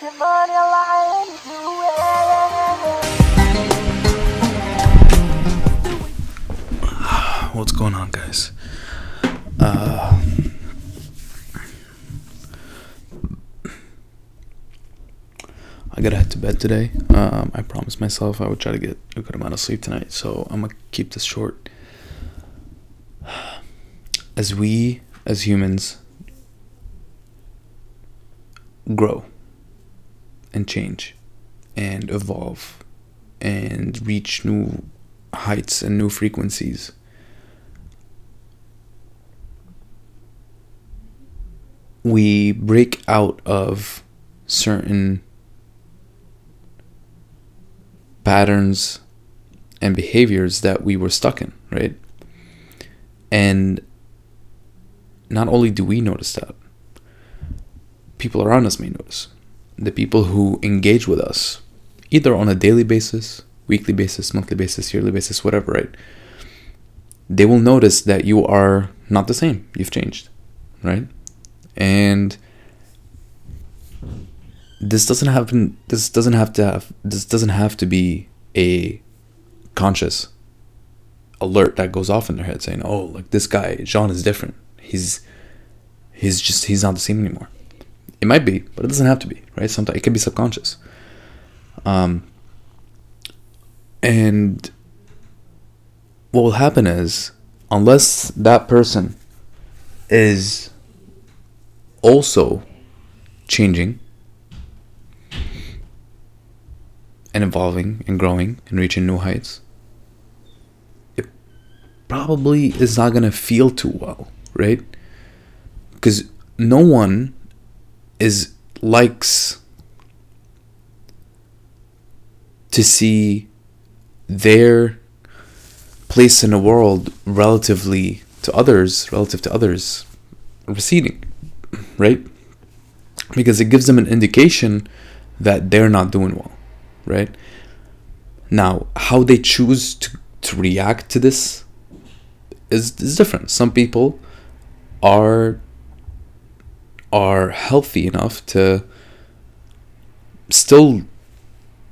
What's going on, guys? Uh, I gotta head to bed today. Um, I promised myself I would try to get a good amount of sleep tonight, so I'm gonna keep this short. As we, as humans, grow and change and evolve and reach new heights and new frequencies. We break out of certain patterns and behaviors that we were stuck in, right? And not only do we notice that, people around us may notice. The people who engage with us, either on a daily basis, weekly basis, monthly basis, yearly basis, whatever, right? They will notice that you are not the same. You've changed, right? And this doesn't happen this doesn't have to have this doesn't have to be a conscious alert that goes off in their head saying, "Oh, like this guy, Jean is different. He's he's just he's not the same anymore." It might be, but it doesn't have to be, right? Sometimes it can be subconscious. Um, and what will happen is, unless that person is also changing and evolving and growing and reaching new heights, it probably is not going to feel too well, right? Because no one is likes to see their place in the world relatively to others, relative to others, receding, right? Because it gives them an indication that they're not doing well, right? Now, how they choose to, to react to this is, is different. Some people are are healthy enough to still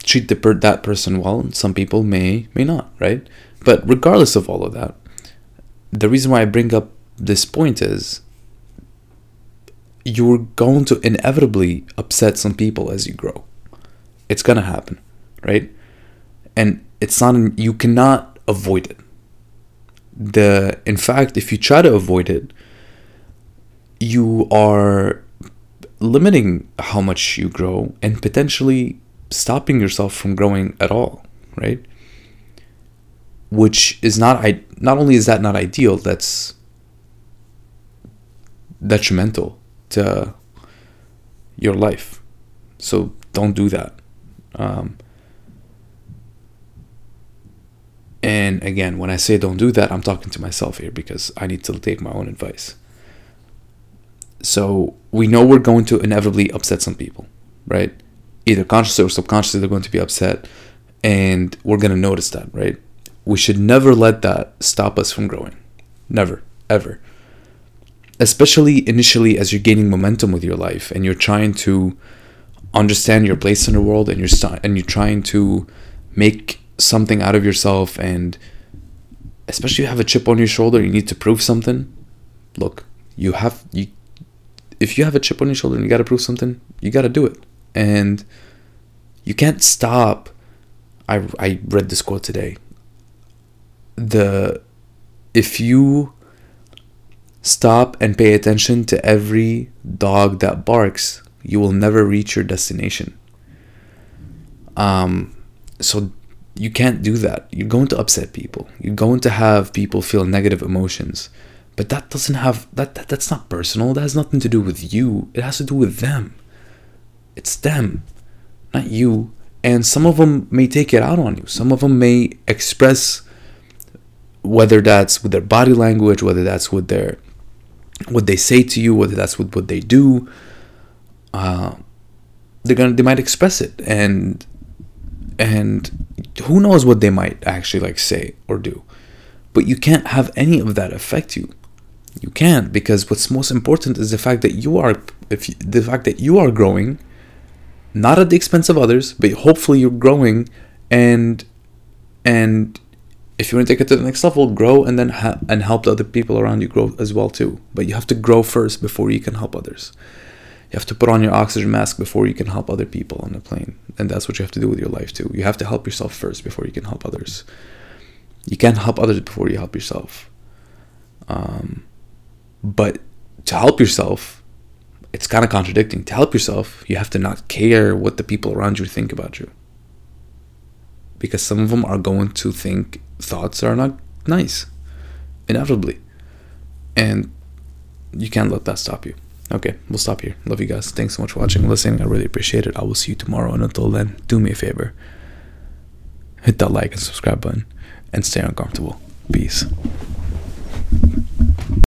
treat the per- that person well and some people may may not right? But regardless of all of that the reason why i bring up this point is you're going to inevitably upset some people as you grow. It's going to happen right? And it's not you cannot avoid it. The in fact if you try to avoid it you are limiting how much you grow and potentially stopping yourself from growing at all, right? Which is not I not only is that not ideal, that's detrimental to your life. So don't do that. Um, and again, when I say don't do that, I'm talking to myself here because I need to take my own advice. So we know we're going to inevitably upset some people, right? Either consciously or subconsciously, they're going to be upset, and we're going to notice that, right? We should never let that stop us from growing. Never, ever. Especially initially as you're gaining momentum with your life and you're trying to understand your place in the world and you're st- and you're trying to make something out of yourself and especially you have a chip on your shoulder, you need to prove something. Look, you have you if you have a chip on your shoulder and you got to prove something, you got to do it. And you can't stop. I, I read this quote today. The if you stop and pay attention to every dog that barks, you will never reach your destination. Um, so you can't do that. You're going to upset people. You're going to have people feel negative emotions. But that doesn't have that, that that's not personal. That has nothing to do with you. It has to do with them. It's them, not you. And some of them may take it out on you. Some of them may express whether that's with their body language, whether that's with their what they say to you, whether that's with what they do. Uh, they're gonna they might express it and and who knows what they might actually like say or do but you can't have any of that affect you you can't because what's most important is the fact that you are if you, the fact that you are growing not at the expense of others, but hopefully you're growing and and if you want to take it to the next level, grow and then ha- and help the other people around you grow as well too. But you have to grow first before you can help others. You have to put on your oxygen mask before you can help other people on the plane, and that's what you have to do with your life too. You have to help yourself first before you can help others. You can't help others before you help yourself. Um, but to help yourself, it's kind of contradicting. To help yourself, you have to not care what the people around you think about you. Because some of them are going to think thoughts are not nice, inevitably. And you can't let that stop you. Okay, we'll stop here. Love you guys. Thanks so much for watching and listening. I really appreciate it. I will see you tomorrow. And until then, do me a favor hit that like and subscribe button and stay uncomfortable. Peace.